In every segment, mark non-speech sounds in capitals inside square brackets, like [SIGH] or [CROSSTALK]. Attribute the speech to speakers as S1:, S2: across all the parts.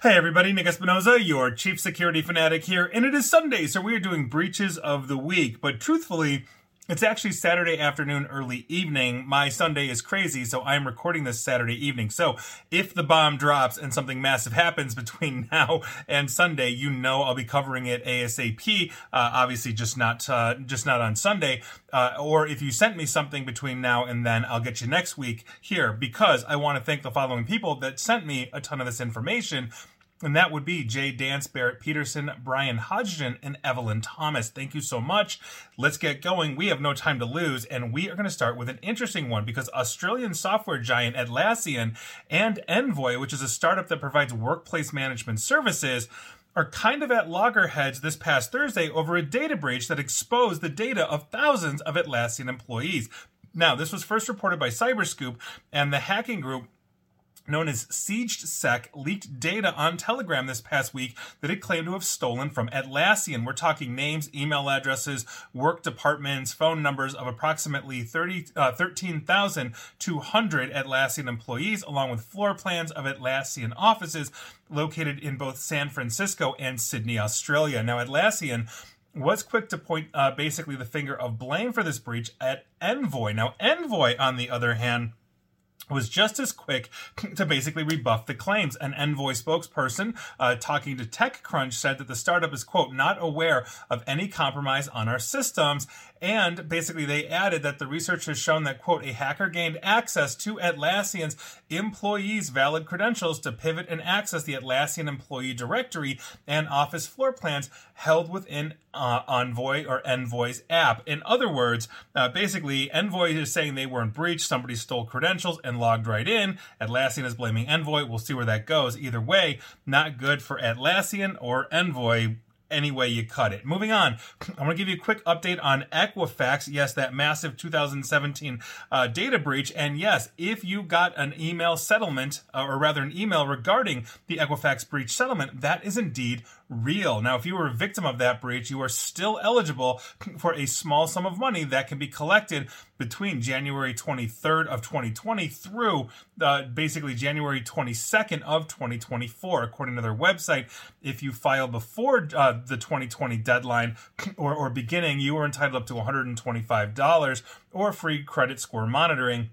S1: Hey everybody, Nick Espinoza, your chief security fanatic here, and it is Sunday, so we are doing breaches of the week. But truthfully, it's actually Saturday afternoon, early evening. My Sunday is crazy, so I'm recording this Saturday evening. So if the bomb drops and something massive happens [LAUGHS] between now and Sunday, you know I'll be covering it ASAP. Uh, obviously, just not uh, just not on Sunday. Uh, or if you sent me something between now and then, I'll get you next week here because I want to thank the following people that sent me a ton of this information. And that would be Jay Dance, Barrett Peterson, Brian Hodgson, and Evelyn Thomas. Thank you so much. Let's get going. We have no time to lose, and we are going to start with an interesting one because Australian software giant Atlassian and Envoy, which is a startup that provides workplace management services, are kind of at loggerheads this past Thursday over a data breach that exposed the data of thousands of Atlassian employees. Now, this was first reported by Cyberscoop, and the hacking group known as SiegeSec leaked data on Telegram this past week that it claimed to have stolen from Atlassian. We're talking names, email addresses, work departments, phone numbers of approximately 30, uh, 13,200 Atlassian employees, along with floor plans of Atlassian offices located in both San Francisco and Sydney, Australia. Now, Atlassian was quick to point uh, basically the finger of blame for this breach at Envoy. Now, Envoy, on the other hand, was just as quick [LAUGHS] to basically rebuff the claims. An Envoy spokesperson uh, talking to TechCrunch said that the startup is, quote, not aware of any compromise on our systems. And basically, they added that the research has shown that, quote, a hacker gained access to Atlassian's employees' valid credentials to pivot and access the Atlassian employee directory and office floor plans held within uh, Envoy or Envoy's app. In other words, uh, basically, Envoy is saying they weren't breached, somebody stole credentials and logged right in. Atlassian is blaming Envoy. We'll see where that goes. Either way, not good for Atlassian or Envoy any way you cut it. Moving on, [CLEARS THROAT] I want to give you a quick update on Equifax. Yes, that massive 2017 uh, data breach. And yes, if you got an email settlement, uh, or rather an email regarding the Equifax breach settlement, that is indeed real. Now, if you were a victim of that breach, you are still eligible for a small sum of money that can be collected between January 23rd of 2020 through uh, basically January 22nd of 2024, according to their website. If you file before uh, the 2020 deadline [CLEARS THROAT] or, or beginning, you are entitled up to $125 or free credit score monitoring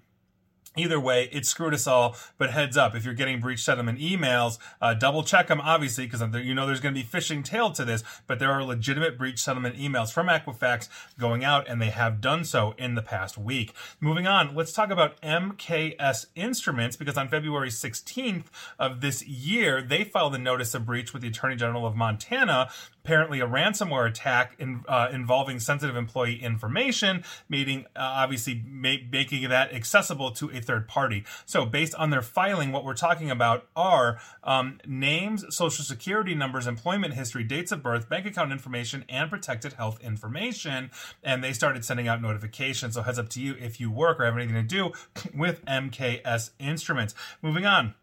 S1: Either way, it screwed us all. But heads up, if you're getting breach settlement emails, uh, double check them, obviously, because you know there's going to be phishing tail to this. But there are legitimate breach settlement emails from Equifax going out, and they have done so in the past week. Moving on, let's talk about MKS Instruments, because on February 16th of this year, they filed a notice of breach with the Attorney General of Montana apparently a ransomware attack in, uh, involving sensitive employee information, meaning uh, obviously ma- making that accessible to a third party. So, based on their filing, what we're talking about are um, names, social security numbers, employment history, dates of birth, bank account information, and protected health information. And they started sending out notifications. So, heads up to you if you work or have anything to do [CLEARS THROAT] with MKS Instruments. Moving on.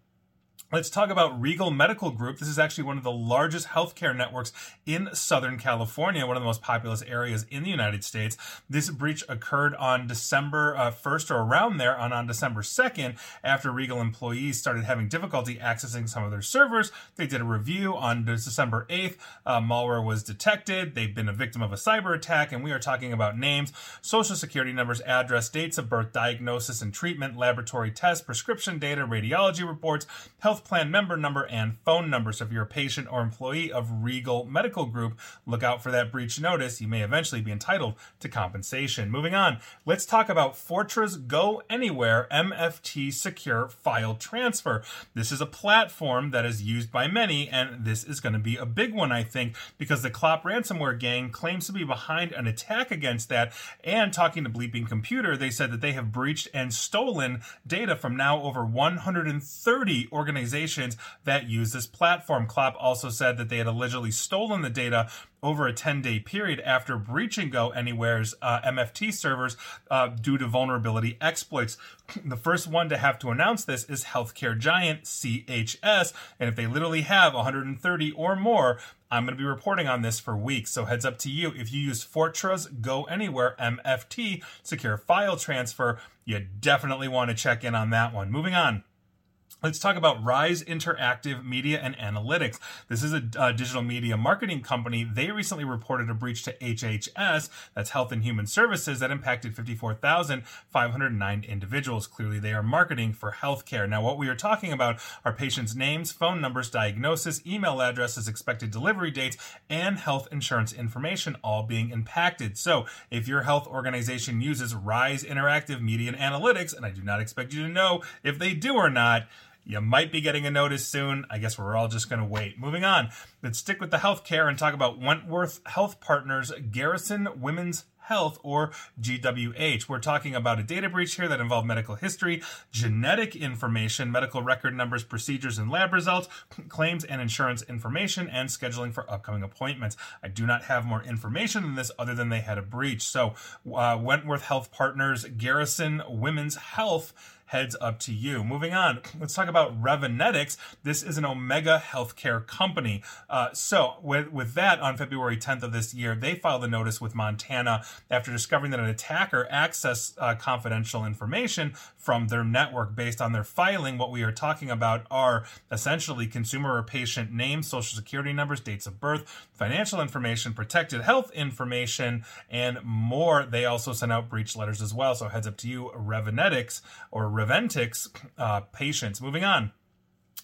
S1: Let's talk about Regal Medical Group. This is actually one of the largest healthcare networks in Southern California, one of the most populous areas in the United States. This breach occurred on December uh, 1st or around there, on, on December 2nd, after Regal employees started having difficulty accessing some of their servers. They did a review on December 8th. Uh, malware was detected. They've been a victim of a cyber attack, and we are talking about names, social security numbers, address, dates of birth, diagnosis and treatment, laboratory tests, prescription data, radiology reports, health plan member number and phone number. So if you're a patient or employee of Regal Medical Group, look out for that breach notice. You may eventually be entitled to compensation. Moving on, let's talk about Fortra's Go Anywhere MFT Secure File Transfer. This is a platform that is used by many, and this is going to be a big one, I think, because the Clop ransomware gang claims to be behind an attack against that. And talking to Bleeping Computer, they said that they have breached and stolen data from now over 130 organizations organizations that use this platform. Clop also said that they had allegedly stolen the data over a 10 day period after breaching Go Anywhere's uh, MFT servers uh, due to vulnerability exploits. [CLEARS THROAT] The first one to have to announce this is healthcare giant CHS. And if they literally have 130 or more, I'm going to be reporting on this for weeks. So heads up to you. If you use Fortra's Go Anywhere MFT secure file transfer, you definitely want to check in on that one. Moving on. Let's talk about Rise Interactive Media and Analytics. This is a uh, digital media marketing company. They recently reported a breach to HHS, that's Health and Human Services, that impacted 54,509 individuals. Clearly, they are marketing for healthcare. Now, what we are talking about are patients' names, phone numbers, diagnosis, email addresses, expected delivery dates, and health insurance information all being impacted. So, if your health organization uses Rise Interactive Media and Analytics, and I do not expect you to know if they do or not, you might be getting a notice soon. I guess we're all just going to wait. Moving on, let's stick with the healthcare and talk about Wentworth Health Partners Garrison Women's Health or GWH. We're talking about a data breach here that involved medical history, genetic information, medical record numbers, procedures and lab results, claims and insurance information, and scheduling for upcoming appointments. I do not have more information than this other than they had a breach. So, uh, Wentworth Health Partners, Garrison Women's Health heads up to you. Moving on, let's talk about Revenetics. This is an Omega healthcare company. Uh, so, with, with that, on February 10th of this year, they filed a notice with Montana after discovering that an attacker accessed uh, confidential information from their network based on their filing. What we are talking about are essentially consumer or patient names, social security numbers, dates of birth, financial information, protected health information, and more. They also send out breach letters as well. So, heads up to you, Revenetics or Reventix uh, patients. Moving on.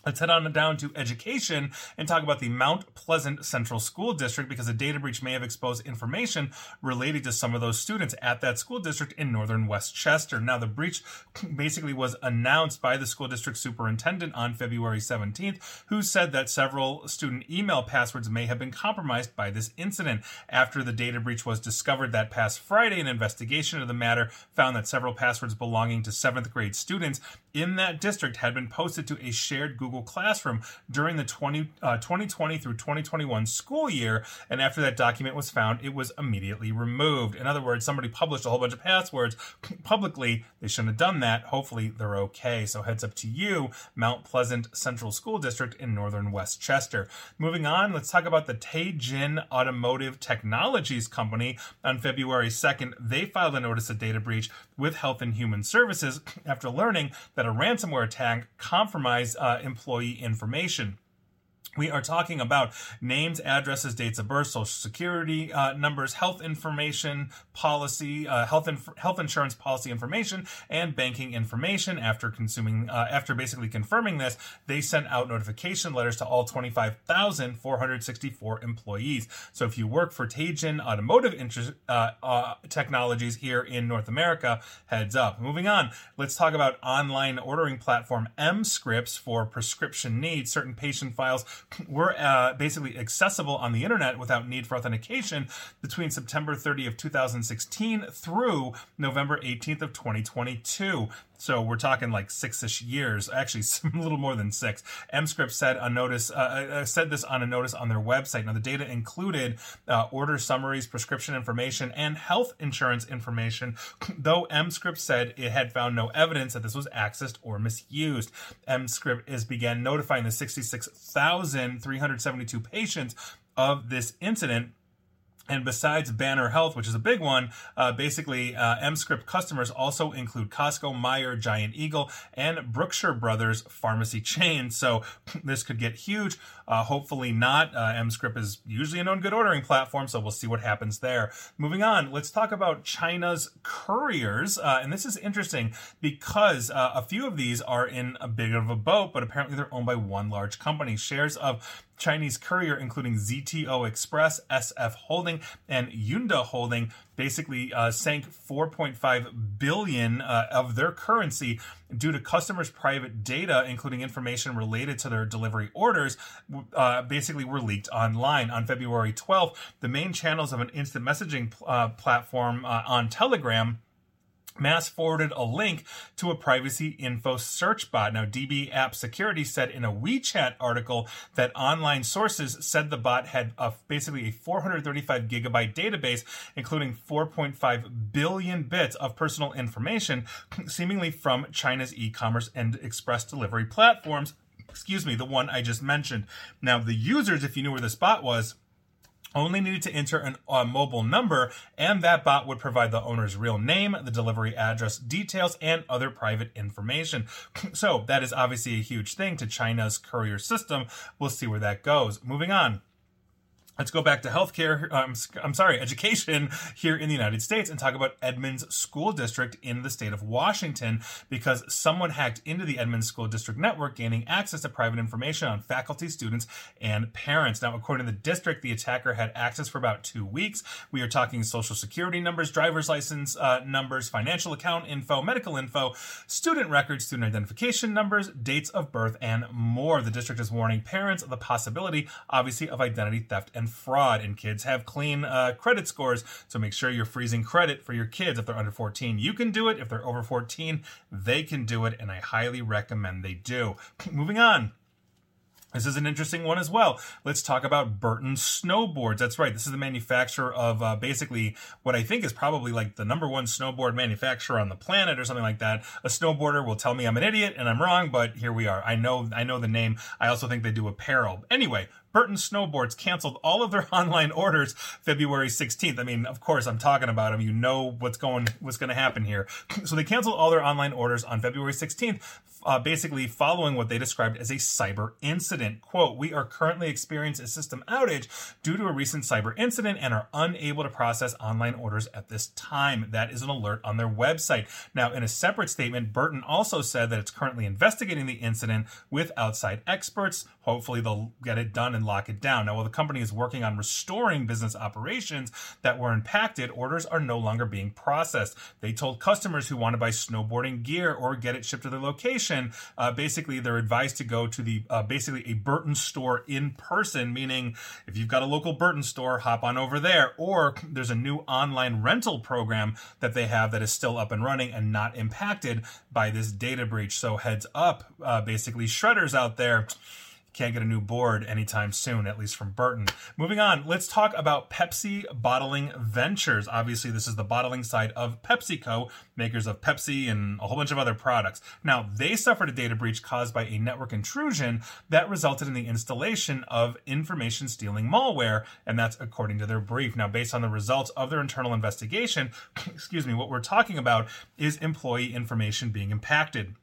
S1: Let's head on down to education and talk about the Mount Pleasant Central School District because a data breach may have exposed information related to some of those students at that school district in northern Westchester. Now, the breach [CLEARS THROAT] basically was announced by the school district superintendent on February 17th, who said that several student email passwords may have been compromised by this incident. After the data breach was discovered that past Friday, an investigation of the matter found that several passwords belonging to seventh grade students in that district had been posted to a shared Google Google Classroom during the 20, uh, 2020 through 2021 school year. And after that document was found, it was immediately removed. In other words, somebody published a whole bunch of passwords publicly. They shouldn't have done that. Hopefully, they're okay. So, heads up to you, Mount Pleasant Central School District in northern Westchester. Moving on, let's talk about the Teijin Automotive Technologies Company. On February 2nd, they filed a notice of data breach with Health and Human Services [CLEARS THROAT] after learning that a ransomware attack compromised uh, employee information. We are talking about names, addresses, dates of birth, social security uh, numbers, health information policy, uh, health inf- health insurance policy information, and banking information. After consuming, uh, after basically confirming this, they sent out notification letters to all 25,464 employees. So if you work for Teijin Automotive Inter- uh, uh, Technologies here in North America, heads up. Moving on, let's talk about online ordering platform MScripts for prescription needs. Certain patient files were uh, basically accessible on the internet without need for authentication between September 30 of 2016 through November 18th of 2022. So we're talking like six-ish years, actually [LAUGHS] a little more than six. MScript said a notice uh, uh, said this on a notice on their website. Now the data included uh, order summaries, prescription information, and health insurance information. [CLEARS THROAT] Though MScript said it had found no evidence that this was accessed or misused. MScript is began notifying the 66,372 patients of this incident and besides Banner Health, which is a big one, uh, basically uh, MScript customers also include Costco, Meijer, Giant Eagle, and Brookshire Brothers pharmacy chain. [LAUGHS] So this could get huge. Uh, hopefully not. Uh, MScript is usually a known good ordering platform, so we'll see what happens there. Moving on, let's talk about China's couriers. Uh, and this is interesting because uh, a few of these are in a bit of a boat, but apparently they're owned by one large company. Shares of Chinese courier, including ZTO Express, SF Holding, and Yunda Holding, basically uh, sank 4.5 billion uh, of their currency due to customers' private data, including information related to their delivery orders, uh, basically were leaked online. On February 12th, the main channels of an instant messaging uh, platform uh, on Telegram mass forwarded a link to a privacy info search bot. Now, DB App Security said in a WeChat article that online sources said the bot had a, basically a 435 gigabyte database, including 4.5 billion bits of personal information, seemingly from China's e commerce and express delivery platforms. Excuse me, the one I just mentioned. Now, the users, if you knew where this bot was, only needed to enter an, a mobile number, and that bot would provide the owner's real name, the delivery address details, and other private information. [CLEARS THROAT] So that is obviously a huge thing to China's courier system. We'll see where that goes. Moving on. Let's go back to healthcare. Um, I'm sorry, education here in the United States and talk about Edmonds School District in the state of Washington because someone hacked into the Edmonds School District network, gaining access to private information on faculty, students, and parents. Now, according to the district, the attacker had access for about two weeks. We are talking social security numbers, driver's license uh, numbers, financial account info, medical info, student records, student identification numbers, dates of birth, and more. The district is warning parents of the possibility, obviously, of identity theft and fraud. And kids have clean uh, credit scores, so make sure you're freezing credit for your kids if they're under 14. You can do it. If they're over 14, they can do it, and I highly recommend they do. [CLEARS THROAT] Moving on. This is an interesting one as well. Let's talk about Burton Snowboards. That's right. This is the manufacturer of uh, basically what I think is probably like the number one snowboard manufacturer on the planet or something like that. A snowboarder will tell me I'm an idiot and I'm wrong, but here we are. I know I know the name. I also think they do apparel. Anyway, Burton Snowboards canceled all of their [LAUGHS] online orders February 16th. I mean, of course, I'm talking about them. You know what's going what's going to happen here. [CLEARS THROAT] So they canceled all their online orders on February 16th, uh, basically following what they described as a cyber incident. Quote: We are currently experiencing a system outage due to a recent cyber incident and are unable to process online orders at this time. That is an alert on their website. Now, in a separate statement, Burton also said that it's currently investigating the incident with outside experts. Hopefully, they'll get it done and lock it down. Now, while the company is working on restoring business operations that were impacted, orders are no longer being processed. They told customers who want to buy snowboarding gear or get it shipped to their location, uh, basically, they're advised to go to the uh, basically a Burton store in person, meaning if you've got a local Burton store, hop on over there. Or there's a new online rental program that they have that is still up and running and not impacted by this data breach. So heads up, uh, basically, shredders out there can't get a new board anytime soon, at least from Burton. Moving on, let's talk about Pepsi Bottling Ventures. Obviously, this is the bottling side of PepsiCo, makers of Pepsi and a whole bunch of other products. Now, they suffered a data breach caused by a network intrusion that resulted in the installation of information stealing malware, and that's according to their brief. Now, based on the results of their internal investigation, [COUGHS] excuse me, what we're talking about is employee information being impacted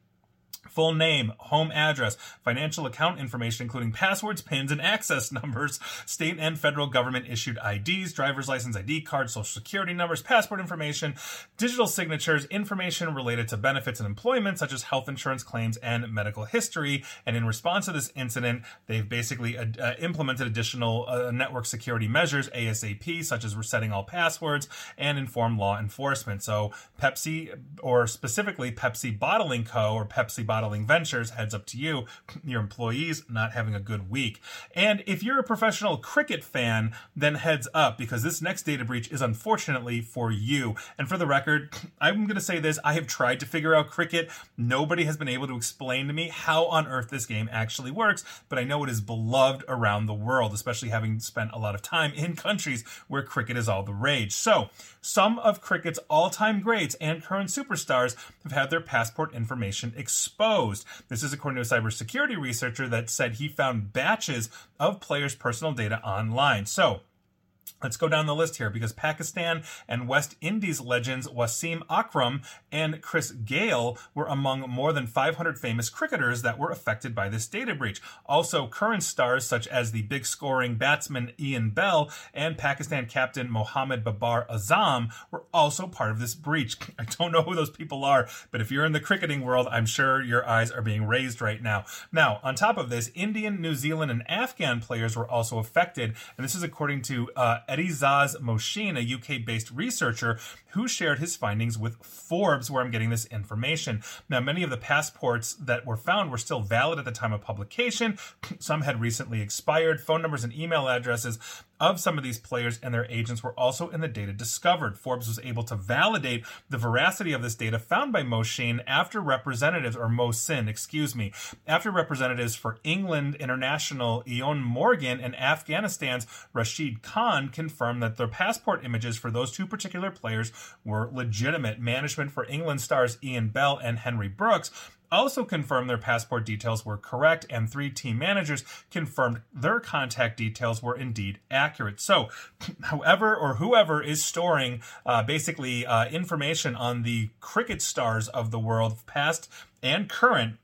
S1: full name, home address, financial account information, including passwords, pins, and access [LAUGHS] numbers, state and federal government issued IDs, driver's license ID cards, social security numbers, passport information, digital signatures, information related to benefits and employment, such as health insurance claims and medical history. And in response to this incident, they've basically uh, uh implemented additional uh, network security measures, ASAP, such as resetting all passwords and inform law enforcement. So Pepsi, or specifically Pepsi Bottling Co. or Pepsi Bottling Bottling Ventures, heads up to you, [CLEARS THROAT] your employees not having a good week. And if you're a professional cricket fan, then heads up because this next data breach is unfortunately for you. And for the record, [CLEARS THROAT] I'm going to say this I have tried to figure out cricket. Nobody has been able to explain to me how on earth this game actually works, but I know it is beloved around the world, especially having spent a lot of time in countries where cricket is all the rage. So, some of cricket's all time greats and current superstars have had their passport information exposed exposed. This is according to a cybersecurity researcher that said he found batches of players' personal data online. So, Let's go down the list here because Pakistan and West Indies legends Wasim Akram and Chris Gayle were among more than 500 famous cricketers that were affected by this data breach. Also, current stars such as the big scoring batsman Ian Bell and Pakistan captain Mohammad Babar Azam were also part of this breach. [LAUGHS] I don't know who those people are, but if you're in the cricketing world, I'm sure your eyes are being raised right now. Now, on top of this, Indian, New Zealand, and Afghan players were also affected, and this is according to uh, Eddizaz Mohsin, a UK based researcher who shared his findings with Forbes, where I'm getting this information. Now, many of the passports that were found were still valid at the time of publication. [CLEARS THROAT] Some had recently expired. Phone numbers and email addresses of some of these players and their agents were also in the data discovered. Forbes was able to validate the veracity of this data found by Mohsin after representatives, or Mohsin, excuse me, after representatives for England International, Eoin Morgan, and Afghanistan's Rashid Khan confirmed that their passport images for those two particular players were legitimate. Management for England stars Ian Bell and Henry Brooks also confirmed their passport details were correct, and three team managers confirmed their contact details were indeed accurate. So, [CLEARS THROAT] however or whoever is storing uh, basically uh, information on the cricket stars of the world, past and current,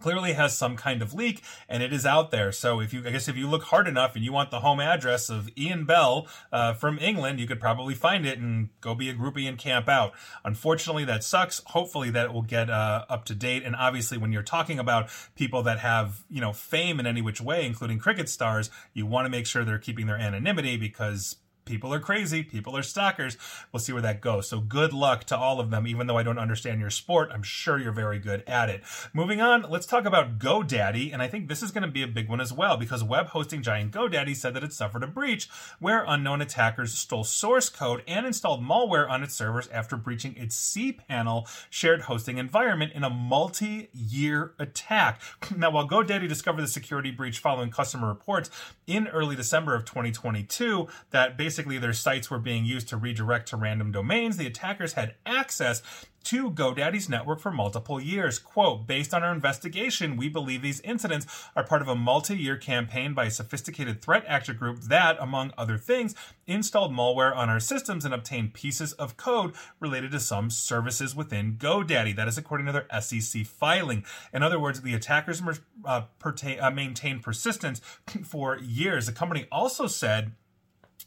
S1: clearly has some kind of leak and it is out there. So if you, I guess if you look hard enough and you want the home address of Ian Bell uh, from England, you could probably find it and go be a groupie and camp out. Unfortunately, that sucks. Hopefully that will get uh, up to date. And obviously when you're talking about people that have, you know, fame in any which way, including cricket stars, you want to make sure they're keeping their anonymity because people are crazy, people are stalkers. We'll see where that goes. So good luck to all of them. Even though I don't understand your sport, I'm sure you're very good at it. Moving on, let's talk about GoDaddy, and I think this is going to be a big one as well because web hosting giant GoDaddy said that it suffered a breach where unknown attackers stole source code and installed malware on its servers after breaching its cPanel shared hosting environment in a multi-year attack. [CLEARS THROAT] Now, while GoDaddy discovered the security breach following customer reports in early December of 2022 that basically basically their sites were being used to redirect to random domains, the attackers had access to GoDaddy's network for multiple years. Quote, based on our investigation, we believe these incidents are part of a multi year campaign by a sophisticated threat actor group that, among other things, installed malware on our systems and obtained pieces of code related to some services within GoDaddy. That is according to their SEC filing. In other words, the attackers uh, pertain, uh, maintained persistence [LAUGHS] for years. The company also said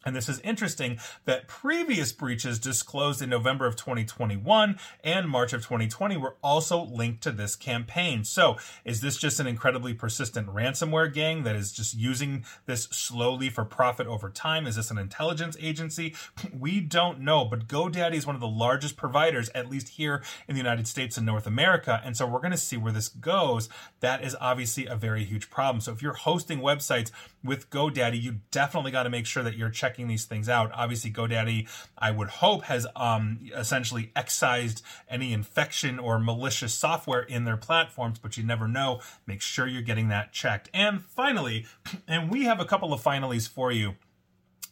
S1: and this is interesting that previous breaches disclosed in November of 2021 and March of 2020 were also linked to this campaign. So, is this just an incredibly persistent ransomware gang that is just using this slowly for profit over time? Is this an intelligence agency? [LAUGHS] We don't know, but GoDaddy is one of the largest providers, at least here in the United States and North America. And so, we're going to see where this goes. That is obviously a very huge problem. So, if you're hosting websites with GoDaddy, you definitely got to make sure that you're checking checking these things out. Obviously, GoDaddy, I would hope, has um, essentially excised any infection or malicious software in their platforms, but you never know. Make sure you're getting that checked. And finally, [CLEARS THROAT] and we have a couple of finalies for you.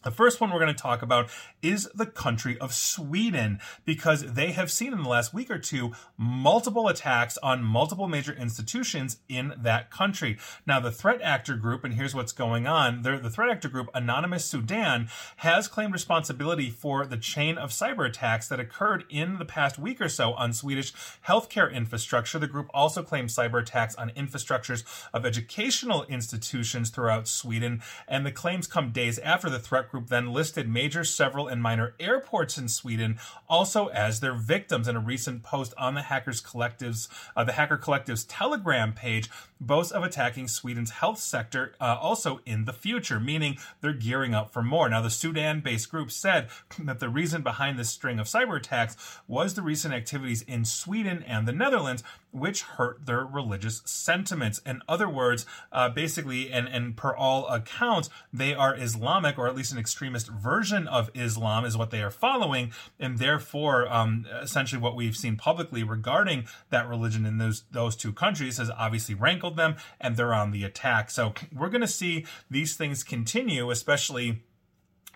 S1: The first one we're going to talk about is the country of Sweden because they have seen in the last week or two multiple attacks on multiple major institutions in that country. Now, the threat actor group, and here's what's going on the threat actor group, Anonymous Sudan, has claimed responsibility for the chain of cyber attacks that occurred in the past week or so on Swedish healthcare infrastructure. The group also claimed cyber attacks on infrastructures of educational institutions throughout Sweden, and the claims come days after the threat group then listed major, several, and minor airports in Sweden also as their victims. In a recent post on the Hackers Collective's, uh, the Hacker Collective's Telegram page, boasts of attacking Sweden's health sector uh, also in the future, meaning they're gearing up for more. Now, the Sudan-based group said that the reason behind this string of cyber attacks was the recent activities in Sweden and the Netherlands, which hurt their religious sentiments. In other words, uh, basically, and, and per all accounts, they are Islamic, or at least an extremist version of Islam is what they are following, and therefore, um, essentially, what we've seen publicly regarding that religion in those those two countries has obviously rankled them, and they're on the attack. So we're going to see these things continue, especially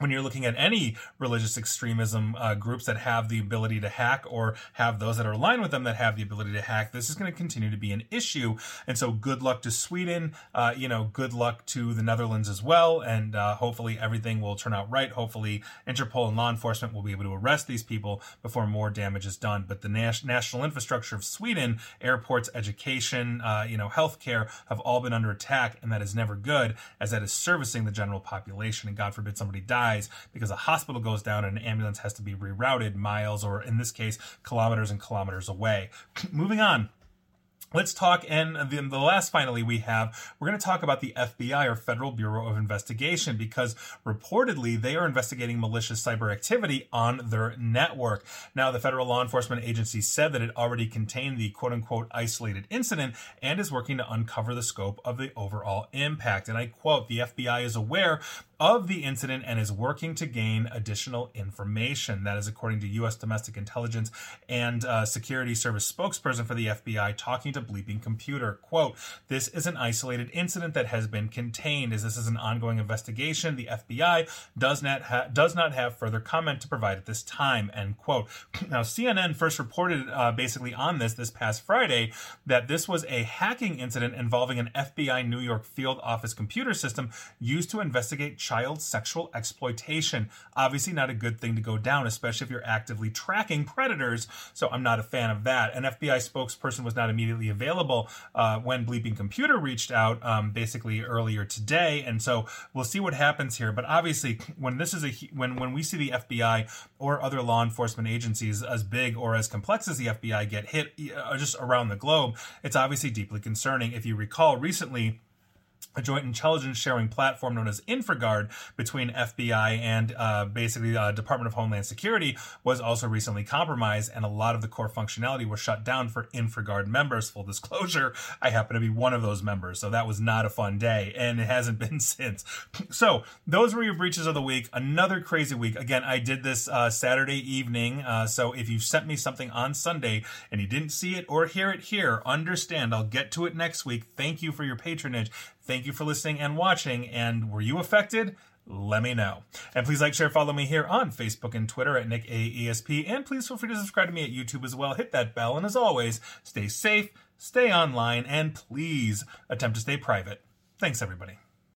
S1: when you're looking at any religious extremism uh, groups that have the ability to hack or have those that are aligned with them that have the ability to hack, this is going to continue to be an issue. And so, good luck to Sweden. Uh, you know, good luck to the Netherlands as well. And uh, hopefully, everything will turn out right. Hopefully, Interpol and law enforcement will be able to arrest these people before more damage is done. But the nas- national infrastructure of Sweden, airports, education, uh, you know, healthcare, have all been under attack, and that is never good, as that is servicing the general population. And God forbid somebody dies dies because a hospital goes down and an ambulance has to be rerouted miles or in this case kilometers and kilometers away. [CLEARS THROAT] Moving on. Let's talk, and then the, last finally we have, we're going to talk about the FBI or Federal Bureau of Investigation because reportedly they are investigating malicious cyber activity on their network. Now, the federal law enforcement agency said that it already contained the quote unquote isolated incident and is working to uncover the scope of the overall impact. And I quote, the FBI is aware of the incident and is working to gain additional information. That is according to U.S. Domestic Intelligence and uh, Security Service spokesperson for the FBI talking to Bleeping Computer. Quote, This is an isolated incident that has been contained. As this is an ongoing investigation, the FBI does not, ha- does not have further comment to provide at this time. End quote. [CLEARS THROAT] Now, CNN first reported uh, basically on this this past Friday that this was a hacking incident involving an FBI New York field office computer system used to investigate child sexual exploitation. Obviously, not a good thing to go down, especially if you're actively tracking predators. So, I'm not a fan of that. An FBI spokesperson was not immediately available uh, when Bleeping Computer reached out, um, basically earlier today, and so we'll see what happens here. But obviously, when this is a when when we see the FBI or other law enforcement agencies as big or as complex as the FBI get hit uh, just around the globe, it's obviously deeply concerning. If you recall, recently a joint intelligence sharing platform known as InfraGard between FBI and uh, basically uh, Department of Homeland Security was also recently compromised, and a lot of the core functionality was shut down for InfraGard members. Full disclosure, I happen to be one of those members, so that was not a fun day, and it hasn't [LAUGHS] been since. So those were your breaches of the week. Another crazy week. Again, I did this uh, Saturday evening, uh, so if you sent me something on Sunday and you didn't see it or hear it here, understand. I'll get to it next week. Thank you for your patronage. Thank you for listening and watching. And were you affected? Let me know. And please like, share, follow me here on Facebook and Twitter at Nick AESP. And please feel free to subscribe to me at YouTube as well. Hit that bell. And as always, stay safe, stay online, and please attempt to stay private. Thanks, everybody.